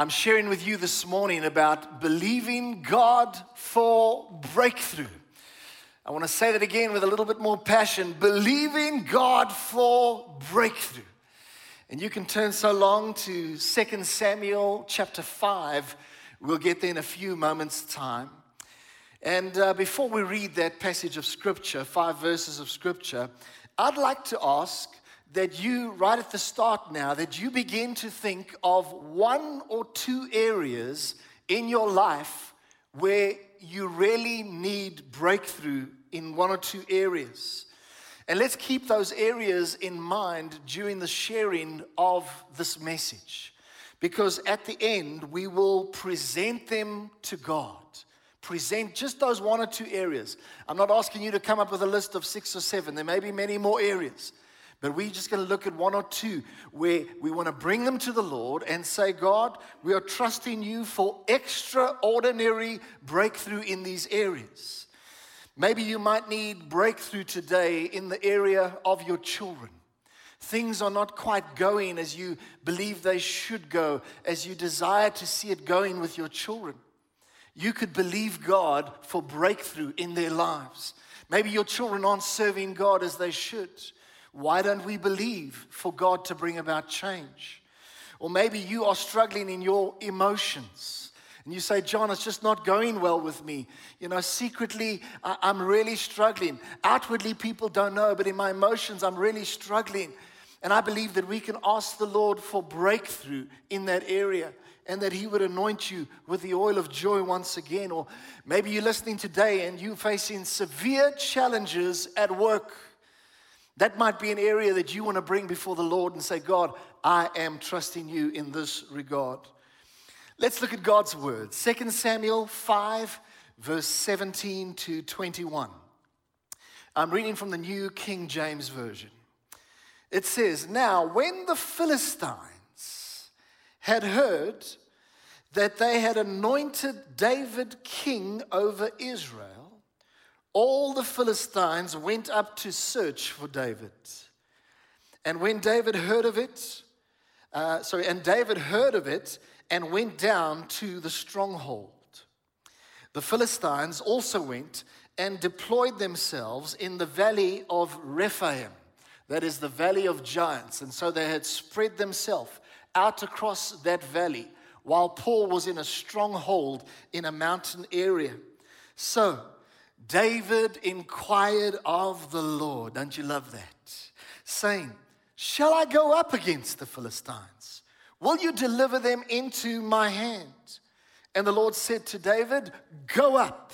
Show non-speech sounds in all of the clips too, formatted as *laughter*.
I'm sharing with you this morning about believing God for breakthrough. I want to say that again with a little bit more passion believing God for breakthrough. And you can turn so long to 2 Samuel chapter 5. We'll get there in a few moments' time. And uh, before we read that passage of scripture, five verses of scripture, I'd like to ask that you, right at the start now, that you begin to think of one or two areas in your life where you really need breakthrough in one or two areas. And let's keep those areas in mind during the sharing of this message. Because at the end, we will present them to God. Present just those one or two areas. I'm not asking you to come up with a list of six or seven, there may be many more areas. But we're just going to look at one or two where we want to bring them to the Lord and say, God, we are trusting you for extraordinary breakthrough in these areas. Maybe you might need breakthrough today in the area of your children. Things are not quite going as you believe they should go, as you desire to see it going with your children. You could believe God for breakthrough in their lives. Maybe your children aren't serving God as they should. Why don't we believe for God to bring about change? Or maybe you are struggling in your emotions. And you say, John, it's just not going well with me. You know, secretly, I'm really struggling. Outwardly, people don't know, but in my emotions, I'm really struggling. And I believe that we can ask the Lord for breakthrough in that area and that He would anoint you with the oil of joy once again. Or maybe you're listening today and you're facing severe challenges at work. That might be an area that you want to bring before the Lord and say, God, I am trusting you in this regard. Let's look at God's word. 2 Samuel 5, verse 17 to 21. I'm reading from the New King James Version. It says, Now, when the Philistines had heard that they had anointed David king over Israel, all the Philistines went up to search for David. And when David heard of it, uh, sorry, and David heard of it and went down to the stronghold. The Philistines also went and deployed themselves in the valley of Rephaim, that is the valley of giants. And so they had spread themselves out across that valley while Paul was in a stronghold in a mountain area. So David inquired of the Lord. Don't you love that? Saying, Shall I go up against the Philistines? Will you deliver them into my hand? And the Lord said to David, Go up,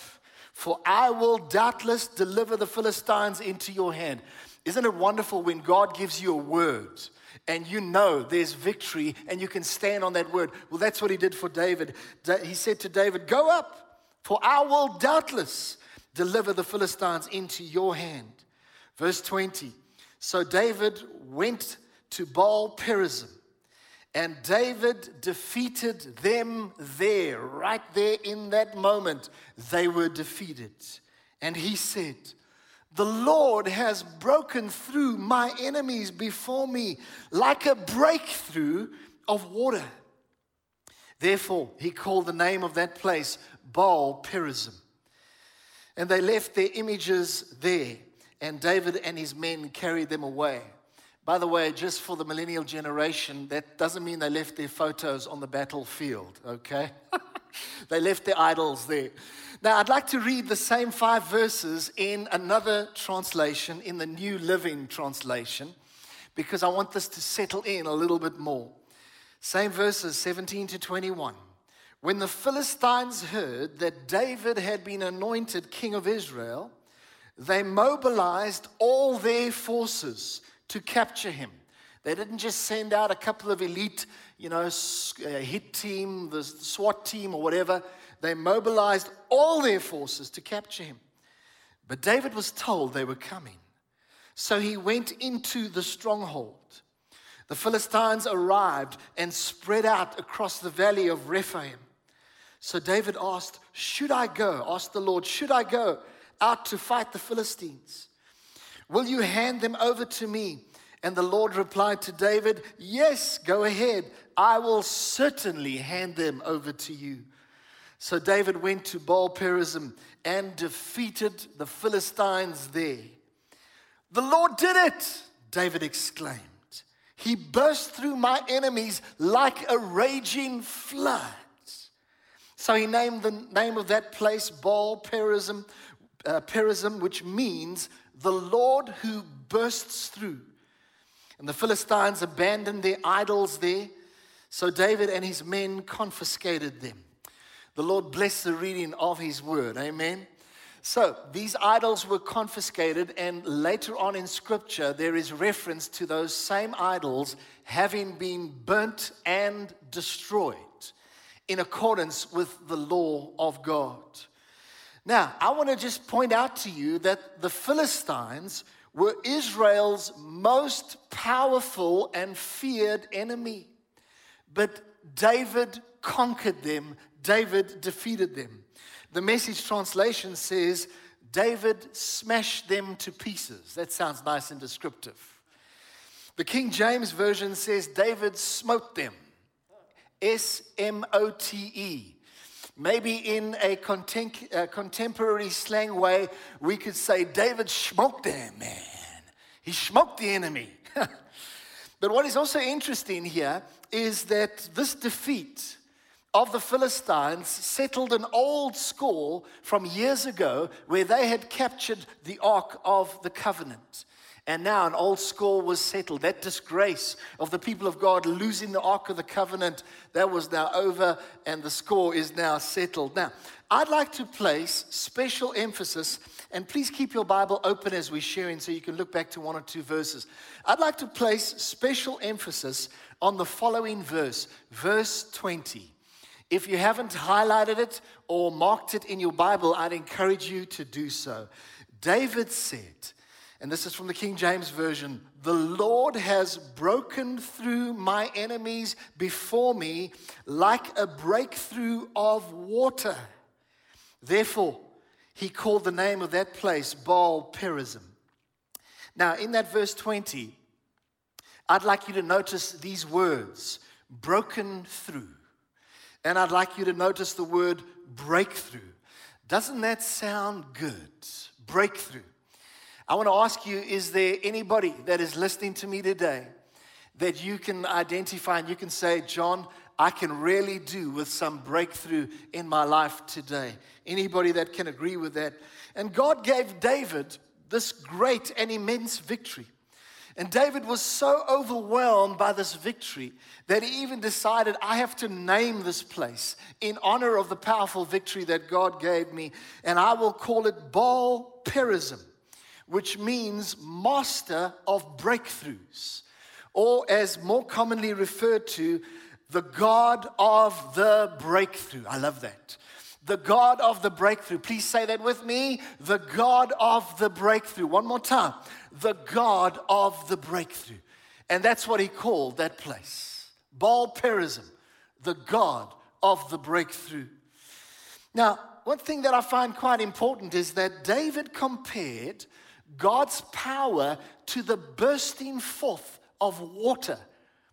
for I will doubtless deliver the Philistines into your hand. Isn't it wonderful when God gives you a word? and you know there's victory and you can stand on that word. Well, that's what he did for David. He said to David, Go up, for I will doubtless deliver the Philistines into your hand. Verse 20. So David went to Baal Perazim, and David defeated them there, right there in that moment. They were defeated. And he said, The Lord has broken through my enemies before me like a breakthrough of water. Therefore, he called the name of that place Baal Perazim. And they left their images there, and David and his men carried them away. By the way, just for the millennial generation, that doesn't mean they left their photos on the battlefield, okay? *laughs* they left their idols there. Now, I'd like to read the same five verses in another translation, in the New Living Translation, because I want this to settle in a little bit more. Same verses, 17 to 21. When the Philistines heard that David had been anointed king of Israel, they mobilized all their forces to capture him. They didn't just send out a couple of elite, you know, uh, hit team, the SWAT team, or whatever. They mobilized all their forces to capture him. But David was told they were coming. So he went into the stronghold. The Philistines arrived and spread out across the valley of Rephaim. So David asked, Should I go? Asked the Lord, Should I go out to fight the Philistines? Will you hand them over to me And the Lord replied to David, Yes, go ahead. I will certainly hand them over to you. So David went to Baal Perazim and defeated the Philistines there. The Lord did it, David exclaimed. He burst through my enemies like a raging flood. So he named the name of that place Baal Perazim, uh, Perazim, which means the Lord who bursts through. And the Philistines abandoned their idols there. So David and his men confiscated them. The Lord blessed the reading of his word. Amen. So these idols were confiscated, and later on in scripture, there is reference to those same idols having been burnt and destroyed in accordance with the law of God. Now, I want to just point out to you that the Philistines were Israel's most powerful and feared enemy. But David conquered them, David defeated them. The message translation says, David smashed them to pieces. That sounds nice and descriptive. The King James Version says, David smote them. S M O T E. Maybe in a content, uh, contemporary slang way, we could say, David smoked them, man. He smoked the enemy. *laughs* but what is also interesting here is that this defeat of the Philistines settled an old score from years ago where they had captured the Ark of the Covenant. And now an old score was settled. That disgrace of the people of God losing the Ark of the Covenant, that was now over, and the score is now settled. Now, I'd like to place special emphasis, and please keep your Bible open as we're sharing so you can look back to one or two verses. I'd like to place special emphasis on the following verse, verse 20. If you haven't highlighted it or marked it in your Bible, I'd encourage you to do so. David said, and this is from the King James Version The Lord has broken through my enemies before me like a breakthrough of water. Therefore, he called the name of that place Baal Perazim. Now, in that verse 20, I'd like you to notice these words broken through. And I'd like you to notice the word breakthrough. Doesn't that sound good? Breakthrough. I want to ask you is there anybody that is listening to me today that you can identify and you can say, John, I can really do with some breakthrough in my life today? Anybody that can agree with that? And God gave David this great and immense victory. And David was so overwhelmed by this victory that he even decided, I have to name this place in honor of the powerful victory that God gave me, and I will call it Baal Perazim which means master of breakthroughs, or as more commonly referred to, the God of the breakthrough. I love that. The God of the breakthrough. Please say that with me. The God of the breakthrough. One more time. The God of the breakthrough. And that's what he called that place. Baal Perazim, the God of the breakthrough. Now, one thing that I find quite important is that David compared God's power to the bursting forth of water.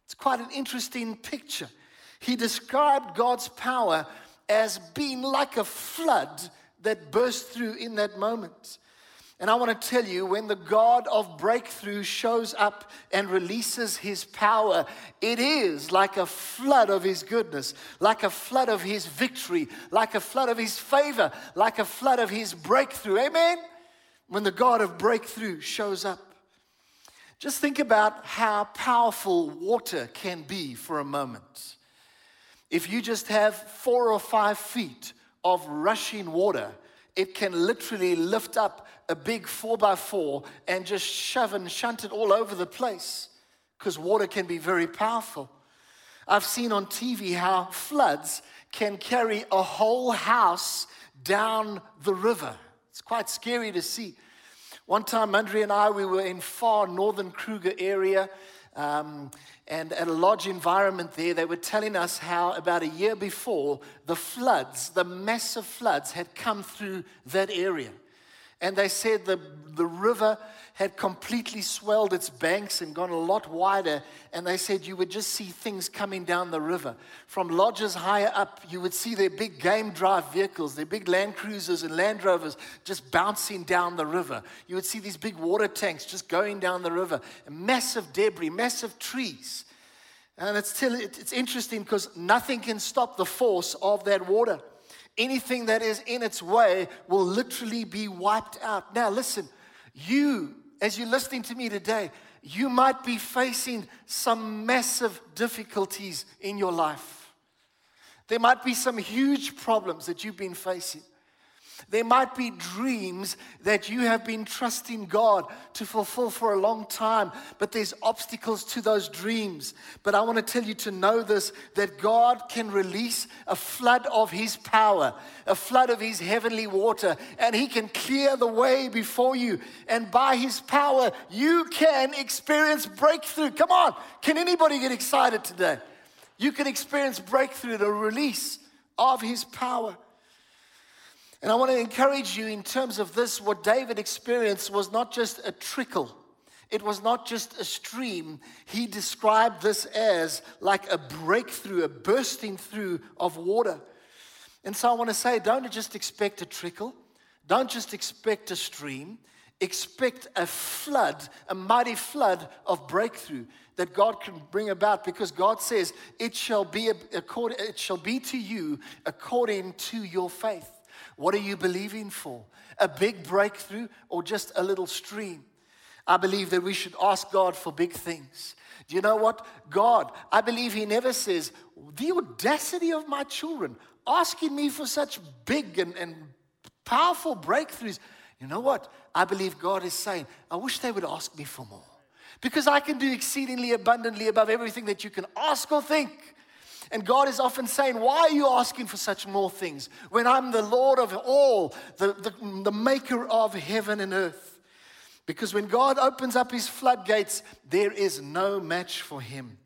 It's quite an interesting picture. He described God's power as being like a flood that burst through in that moment. And I want to tell you, when the God of breakthrough shows up and releases his power, it is like a flood of his goodness, like a flood of his victory, like a flood of his favor, like a flood of his breakthrough. Amen? When the God of breakthrough shows up. Just think about how powerful water can be for a moment. If you just have four or five feet of rushing water, it can literally lift up a big four by four and just shove and shunt it all over the place because water can be very powerful. I've seen on TV how floods can carry a whole house down the river. It's quite scary to see. One time, Andrea and I, we were in far northern Kruger area. Um, and at a lodge environment there, they were telling us how about a year before, the floods, the massive floods, had come through that area. And they said the, the river had completely swelled its banks and gone a lot wider. And they said you would just see things coming down the river. From lodges higher up, you would see their big game drive vehicles, their big Land Cruisers and Land Rovers just bouncing down the river. You would see these big water tanks just going down the river, massive debris, massive trees. And it's, still, it's interesting because nothing can stop the force of that water. Anything that is in its way will literally be wiped out. Now, listen, you as you're listening to me today, you might be facing some massive difficulties in your life. There might be some huge problems that you've been facing. There might be dreams that you have been trusting God to fulfill for a long time, but there's obstacles to those dreams. But I want to tell you to know this that God can release a flood of His power, a flood of His heavenly water, and He can clear the way before you. And by His power, you can experience breakthrough. Come on, can anybody get excited today? You can experience breakthrough, the release of His power. And I want to encourage you in terms of this what David experienced was not just a trickle, it was not just a stream. He described this as like a breakthrough, a bursting through of water. And so I want to say don't just expect a trickle, don't just expect a stream. Expect a flood, a mighty flood of breakthrough that God can bring about because God says, It shall be, according, it shall be to you according to your faith. What are you believing for? A big breakthrough or just a little stream? I believe that we should ask God for big things. Do you know what? God, I believe He never says, the audacity of my children asking me for such big and, and powerful breakthroughs. You know what? I believe God is saying, I wish they would ask me for more. Because I can do exceedingly abundantly above everything that you can ask or think. And God is often saying, Why are you asking for such more things when I'm the Lord of all, the, the, the maker of heaven and earth? Because when God opens up his floodgates, there is no match for him.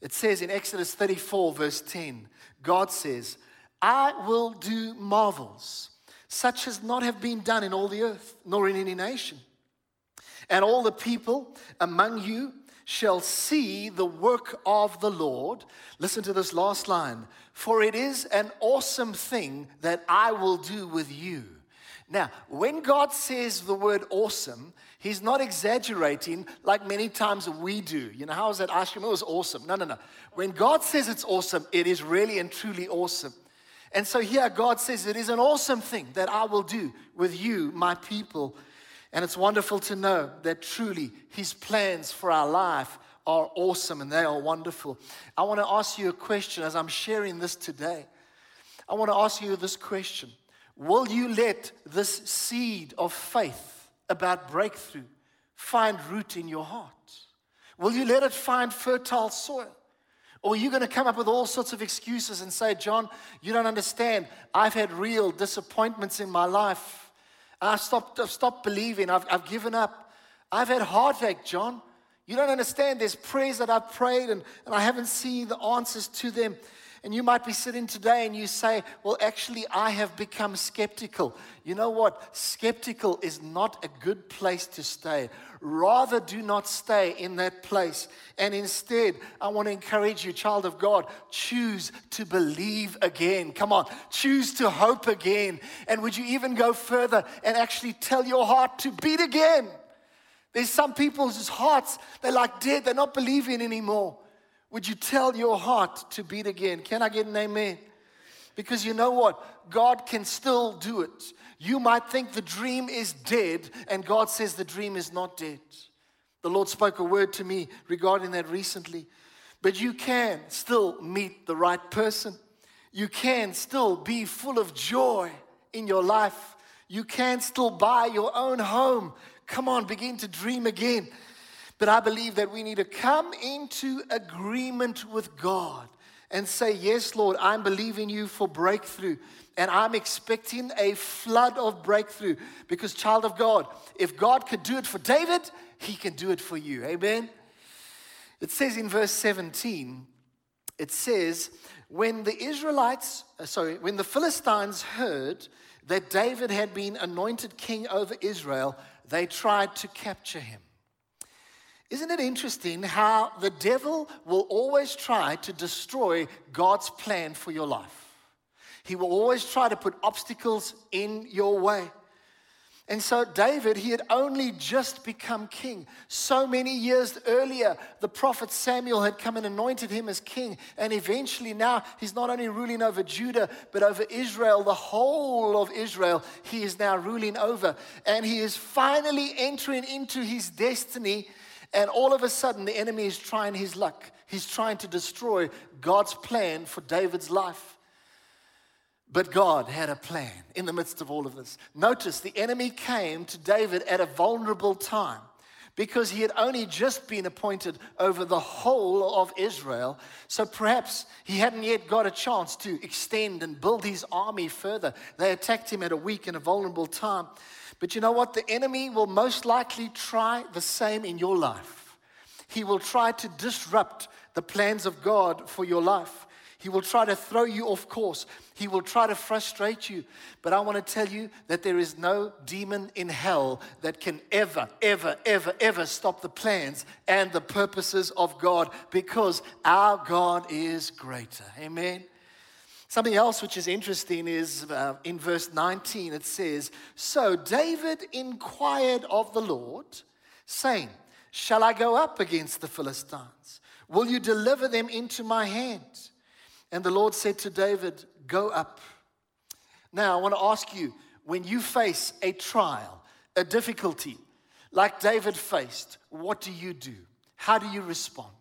It says in Exodus 34, verse 10, God says, I will do marvels, such as not have been done in all the earth, nor in any nation. And all the people among you shall see the work of the Lord. Listen to this last line for it is an awesome thing that I will do with you. Now, when God says the word awesome, He's not exaggerating like many times we do. You know, how was that ice cream? It was awesome. No, no, no. When God says it's awesome, it is really and truly awesome. And so here God says it is an awesome thing that I will do with you, my people, and it's wonderful to know that truly His plans for our life are awesome and they are wonderful. I want to ask you a question as I'm sharing this today. I want to ask you this question Will you let this seed of faith about breakthrough find root in your heart? Will you let it find fertile soil? Or are you going to come up with all sorts of excuses and say, John, you don't understand. I've had real disappointments in my life. Ah, I've stopped, I've stopped believing. I've, I've given up. I've had heartache, John. You don't understand. There's prayers that I've prayed and, and I haven't seen the answers to them. And you might be sitting today and you say, Well, actually, I have become skeptical. You know what? Skeptical is not a good place to stay. Rather, do not stay in that place. And instead, I want to encourage you, child of God, choose to believe again. Come on, choose to hope again. And would you even go further and actually tell your heart to beat again? There's some people's hearts, they're like dead, they're not believing anymore. Would you tell your heart to beat again? Can I get an amen? Because you know what? God can still do it. You might think the dream is dead, and God says the dream is not dead. The Lord spoke a word to me regarding that recently. But you can still meet the right person. You can still be full of joy in your life. You can still buy your own home. Come on, begin to dream again. But I believe that we need to come into agreement with God and say, Yes, Lord, I'm believing you for breakthrough. And I'm expecting a flood of breakthrough because, child of God, if God could do it for David, he can do it for you. Amen. It says in verse 17, it says, When the Israelites, uh, sorry, when the Philistines heard that David had been anointed king over Israel, they tried to capture him. Isn't it interesting how the devil will always try to destroy God's plan for your life? He will always try to put obstacles in your way. And so, David, he had only just become king. So many years earlier, the prophet Samuel had come and anointed him as king. And eventually, now he's not only ruling over Judah, but over Israel, the whole of Israel, he is now ruling over. And he is finally entering into his destiny. And all of a sudden, the enemy is trying his luck. He's trying to destroy God's plan for David's life. But God had a plan in the midst of all of this. Notice the enemy came to David at a vulnerable time because he had only just been appointed over the whole of Israel. So perhaps he hadn't yet got a chance to extend and build his army further. They attacked him at a weak and a vulnerable time. But you know what? The enemy will most likely try the same in your life. He will try to disrupt the plans of God for your life. He will try to throw you off course. He will try to frustrate you. But I want to tell you that there is no demon in hell that can ever, ever, ever, ever stop the plans and the purposes of God because our God is greater. Amen. Something else which is interesting is uh, in verse 19 it says, So David inquired of the Lord, saying, Shall I go up against the Philistines? Will you deliver them into my hand? And the Lord said to David, Go up. Now, I want to ask you when you face a trial, a difficulty, like David faced, what do you do? How do you respond?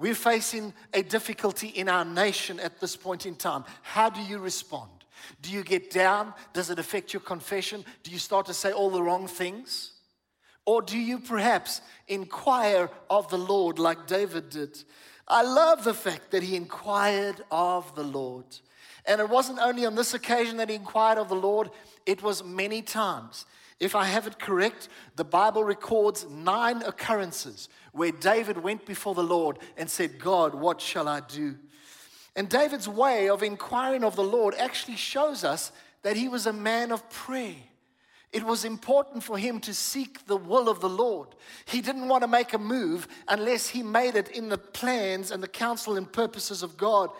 We're facing a difficulty in our nation at this point in time. How do you respond? Do you get down? Does it affect your confession? Do you start to say all the wrong things? Or do you perhaps inquire of the Lord like David did? I love the fact that he inquired of the Lord. And it wasn't only on this occasion that he inquired of the Lord, it was many times. If I have it correct, the Bible records nine occurrences where David went before the Lord and said, God, what shall I do? And David's way of inquiring of the Lord actually shows us that he was a man of prayer. It was important for him to seek the will of the Lord. He didn't want to make a move unless he made it in the plans and the counsel and purposes of God.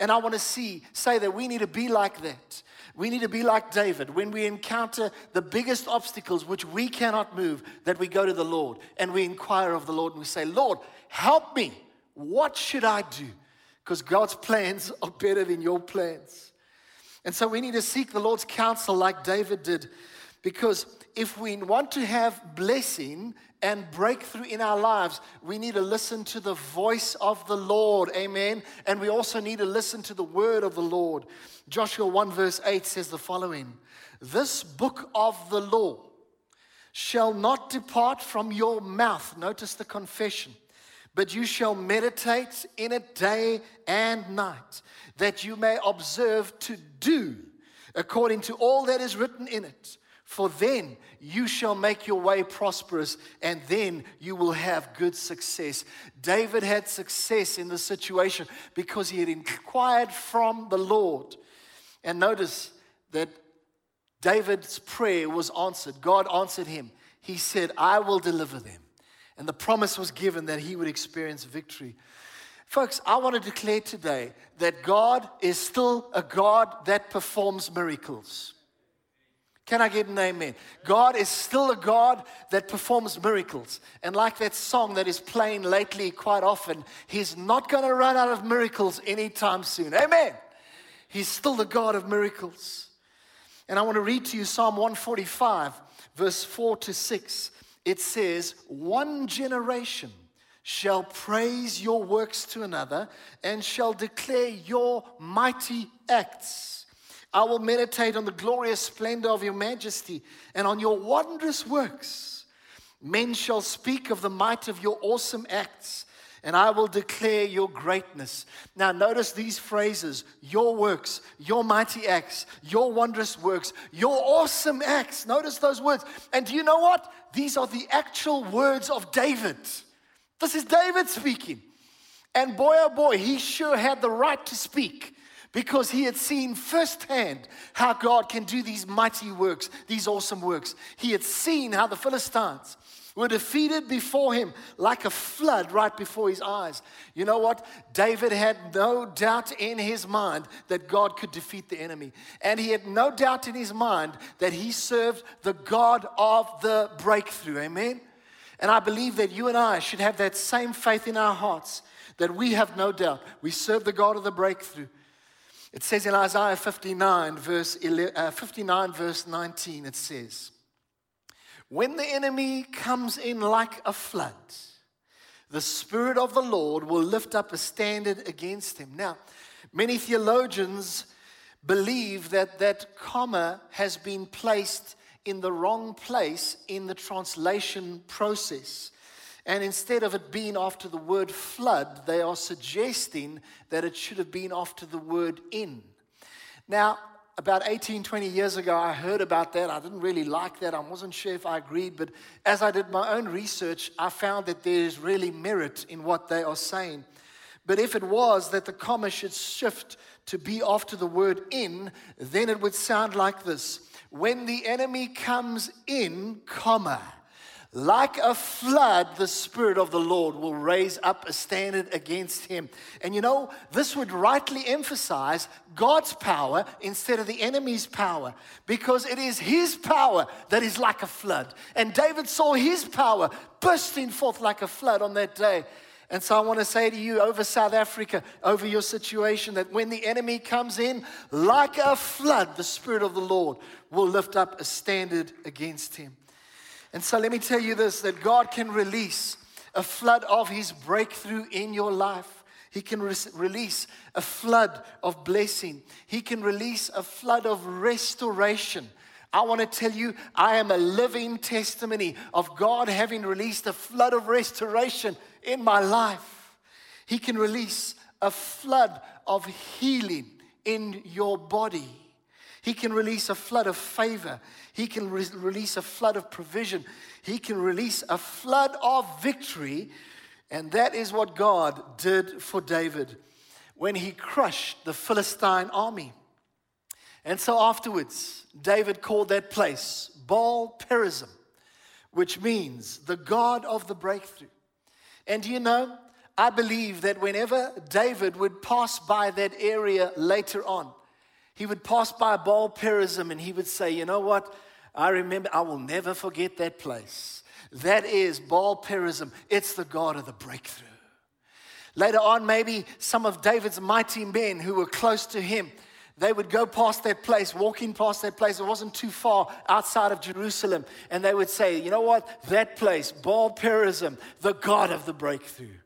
And I want to see, say that we need to be like that. We need to be like David. When we encounter the biggest obstacles which we cannot move, that we go to the Lord and we inquire of the Lord and we say, Lord, help me. What should I do? Because God's plans *laughs* are better than your plans. And so we need to seek the Lord's counsel like David did because if we want to have blessing and breakthrough in our lives, we need to listen to the voice of the Lord. Amen. And we also need to listen to the word of the Lord. Joshua 1, verse 8 says the following This book of the law shall not depart from your mouth. Notice the confession. But you shall meditate in it day and night, that you may observe to do according to all that is written in it. For then you shall make your way prosperous, and then you will have good success. David had success in the situation because he had inquired from the Lord. And notice that David's prayer was answered. God answered him. He said, I will deliver them. And the promise was given that he would experience victory. Folks, I want to declare today that God is still a God that performs miracles. Can I get an amen? God is still a God that performs miracles. And like that song that is playing lately quite often, He's not going to run out of miracles anytime soon. Amen. He's still the God of miracles. And I want to read to you Psalm 145, verse 4 to 6. It says, One generation shall praise your works to another and shall declare your mighty acts. I will meditate on the glorious splendor of your majesty and on your wondrous works. Men shall speak of the might of your awesome acts, and I will declare your greatness. Now, notice these phrases your works, your mighty acts, your wondrous works, your awesome acts. Notice those words. And do you know what? These are the actual words of David. This is David speaking. And boy, oh boy, he sure had the right to speak because he had seen firsthand how God can do these mighty works, these awesome works. He had seen how the Philistines were defeated before him like a flood right before his eyes. You know what? David had no doubt in his mind that God could defeat the enemy. And he had no doubt in his mind that he served the God of the breakthrough. Amen? And I believe that you and I should have that same faith in our hearts that we have no doubt. We serve the God of the breakthrough. It says in Isaiah 59, verse, 11, uh, 59, verse 19, it says, When the enemy comes in like a flood, the Spirit of the Lord will lift up a standard against him. Now, many theologians believe that that comma has been placed in the wrong place in the translation process. And instead of it being after the word flood, they are suggesting that it should have been after the word in. Now, about 18, 20 years ago, I heard about that. I didn't really like that. I wasn't sure if I agreed. But as I did my own research, I found that there's really merit in what they are saying. But if it was that the comma should shift to be after the word in, then it would sound like this When the enemy comes in, comma like a flood, the Spirit of the Lord will raise up a standard against him. And you know, this would rightly emphasize God's power instead of the enemy's power, because it is his power that is like a flood. And David saw his power bursting forth like a flood on that day. And so I want to say to you over South Africa, over your situation, that when the enemy comes in like a flood, the Spirit of the Lord will lift up a standard against him. And so let me tell you this that God can release a flood of His breakthrough in your life. He can re- release a flood of blessing. He can release a flood of restoration. I want to tell you, I am a living testimony of God having released a flood of restoration in my life. He can release a flood of healing in your body. He can release a flood of favor. He can re- release a flood of provision. He can release a flood of victory. And that is what God did for David when he crushed the Philistine army. And so afterwards, David called that place Baal Perazim, which means the God of the breakthrough. And you know, I believe that whenever David would pass by that area later on, he would pass by Perazim and he would say, You know what? I remember, I will never forget that place. That is Baal Perazim. It's the God of the breakthrough. Later on, maybe some of David's mighty men who were close to him, they would go past that place, walking past that place. It wasn't too far outside of Jerusalem. And they would say, you know what? That place, Baal Perazim, the God of the breakthrough.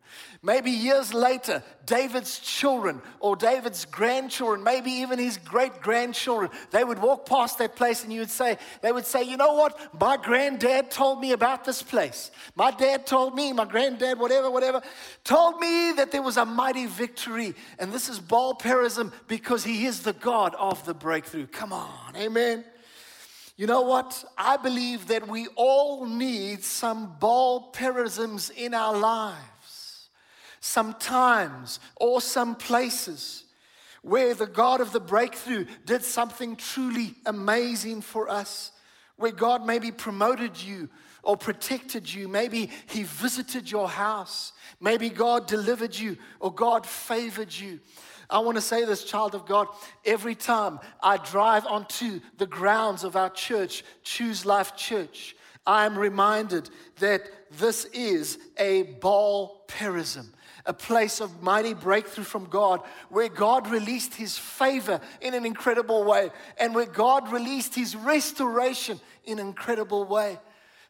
Maybe years later, David's children or David's grandchildren, maybe even his great grandchildren, they would walk past that place and you would say, they would say, you know what? My granddad told me about this place. My dad told me, my granddad, whatever, whatever, told me that there was a mighty victory. And this is Baal Perazim because he is the God of the breakthrough. Come on, amen. You know what? I believe that we all need some Baal Perazims in our lives some times or some places where the God of the breakthrough did something truly amazing for us, where God maybe promoted you or protected you, maybe He visited your house, maybe God delivered you or God favored you. I want to say this, child of God, every time I drive onto the grounds of our church, Choose Life Church, I am reminded that this is a Baal Perazim a place of mighty breakthrough from God, where God released His favor in an incredible way, and where God released His restoration in an incredible way.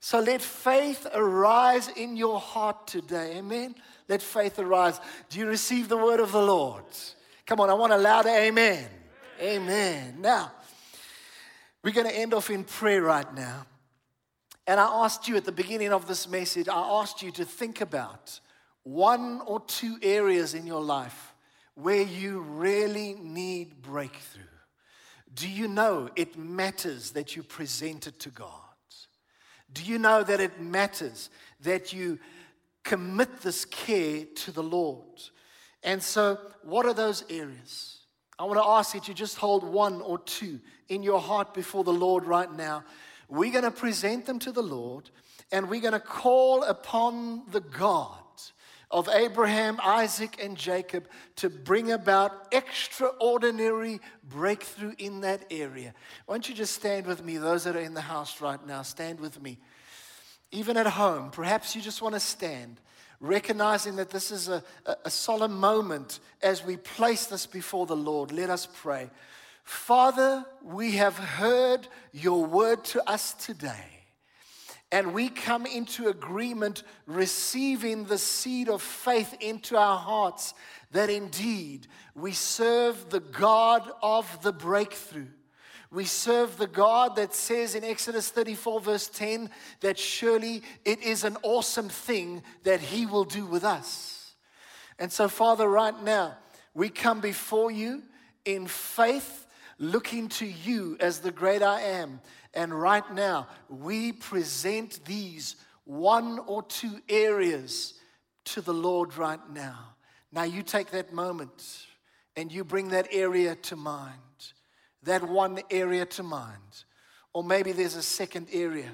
So let faith arise in your heart today. Amen. Let faith arise. Do you receive the word of the Lord? Come on, I want a louder amen. Amen. Now, we're going to end off in prayer right now. And I asked you at the beginning of this message, I asked you to think about one or two areas in your life where you really need breakthrough. Do you know it matters that you present it to God? Do you know that it matters that you commit this care to the Lord? And so, what are those areas? I want to ask that you just hold one or two in your heart before the Lord right now. We're going to present them to the Lord and we're going to call upon the God of Abraham, Isaac, and Jacob to bring about extraordinary breakthrough in that area. Why don't you just stand with me, those that are in the house right now, stand with me. Even at home, perhaps you just want to stand, recognizing that this is a, a, a solemn moment as we place this before the Lord. Let us pray. Father, we have heard your word to us today. And we come into agreement, receiving the seed of faith into our hearts that indeed we serve the God of the breakthrough. We serve the God that says in Exodus 34, verse 10, that surely it is an awesome thing that He will do with us. And so, Father, right now, we come before you in faith, looking to you as the great I am and right now, we present these one or two areas to the Lord right now. Now, you take that moment and you bring that area to mind, that one area to mind. Or maybe there's a second area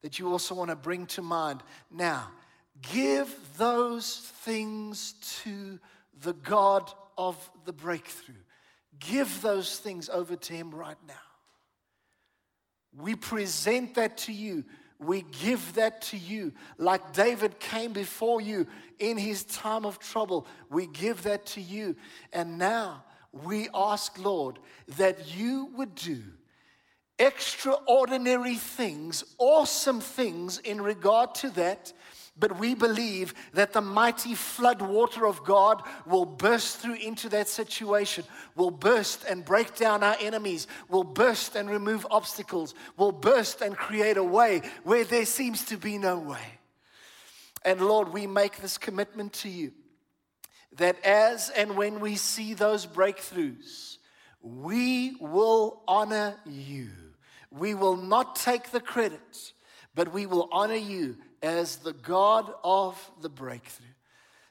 that you also want to bring to mind. Now, give those things to the God of the breakthrough. Give those things over to Him right now. We present that to you. We give that to you. Like David came before you in his time of trouble, we give that to you. And now we ask, Lord, that you would do extraordinary things, awesome things in regard to that but we believe that the mighty flood water of God will burst through into that situation, will burst and break down our enemies, will burst and remove obstacles, will burst and create a way where there seems to be no way. And Lord, we make this commitment to you that as and when we see those breakthroughs, we will honor you. We will not take the credit, but we will honor you as the God of the breakthrough.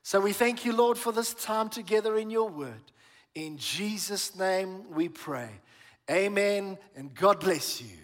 So we thank you, Lord, for this time together in your word. In Jesus' name we pray. Amen, and God bless you.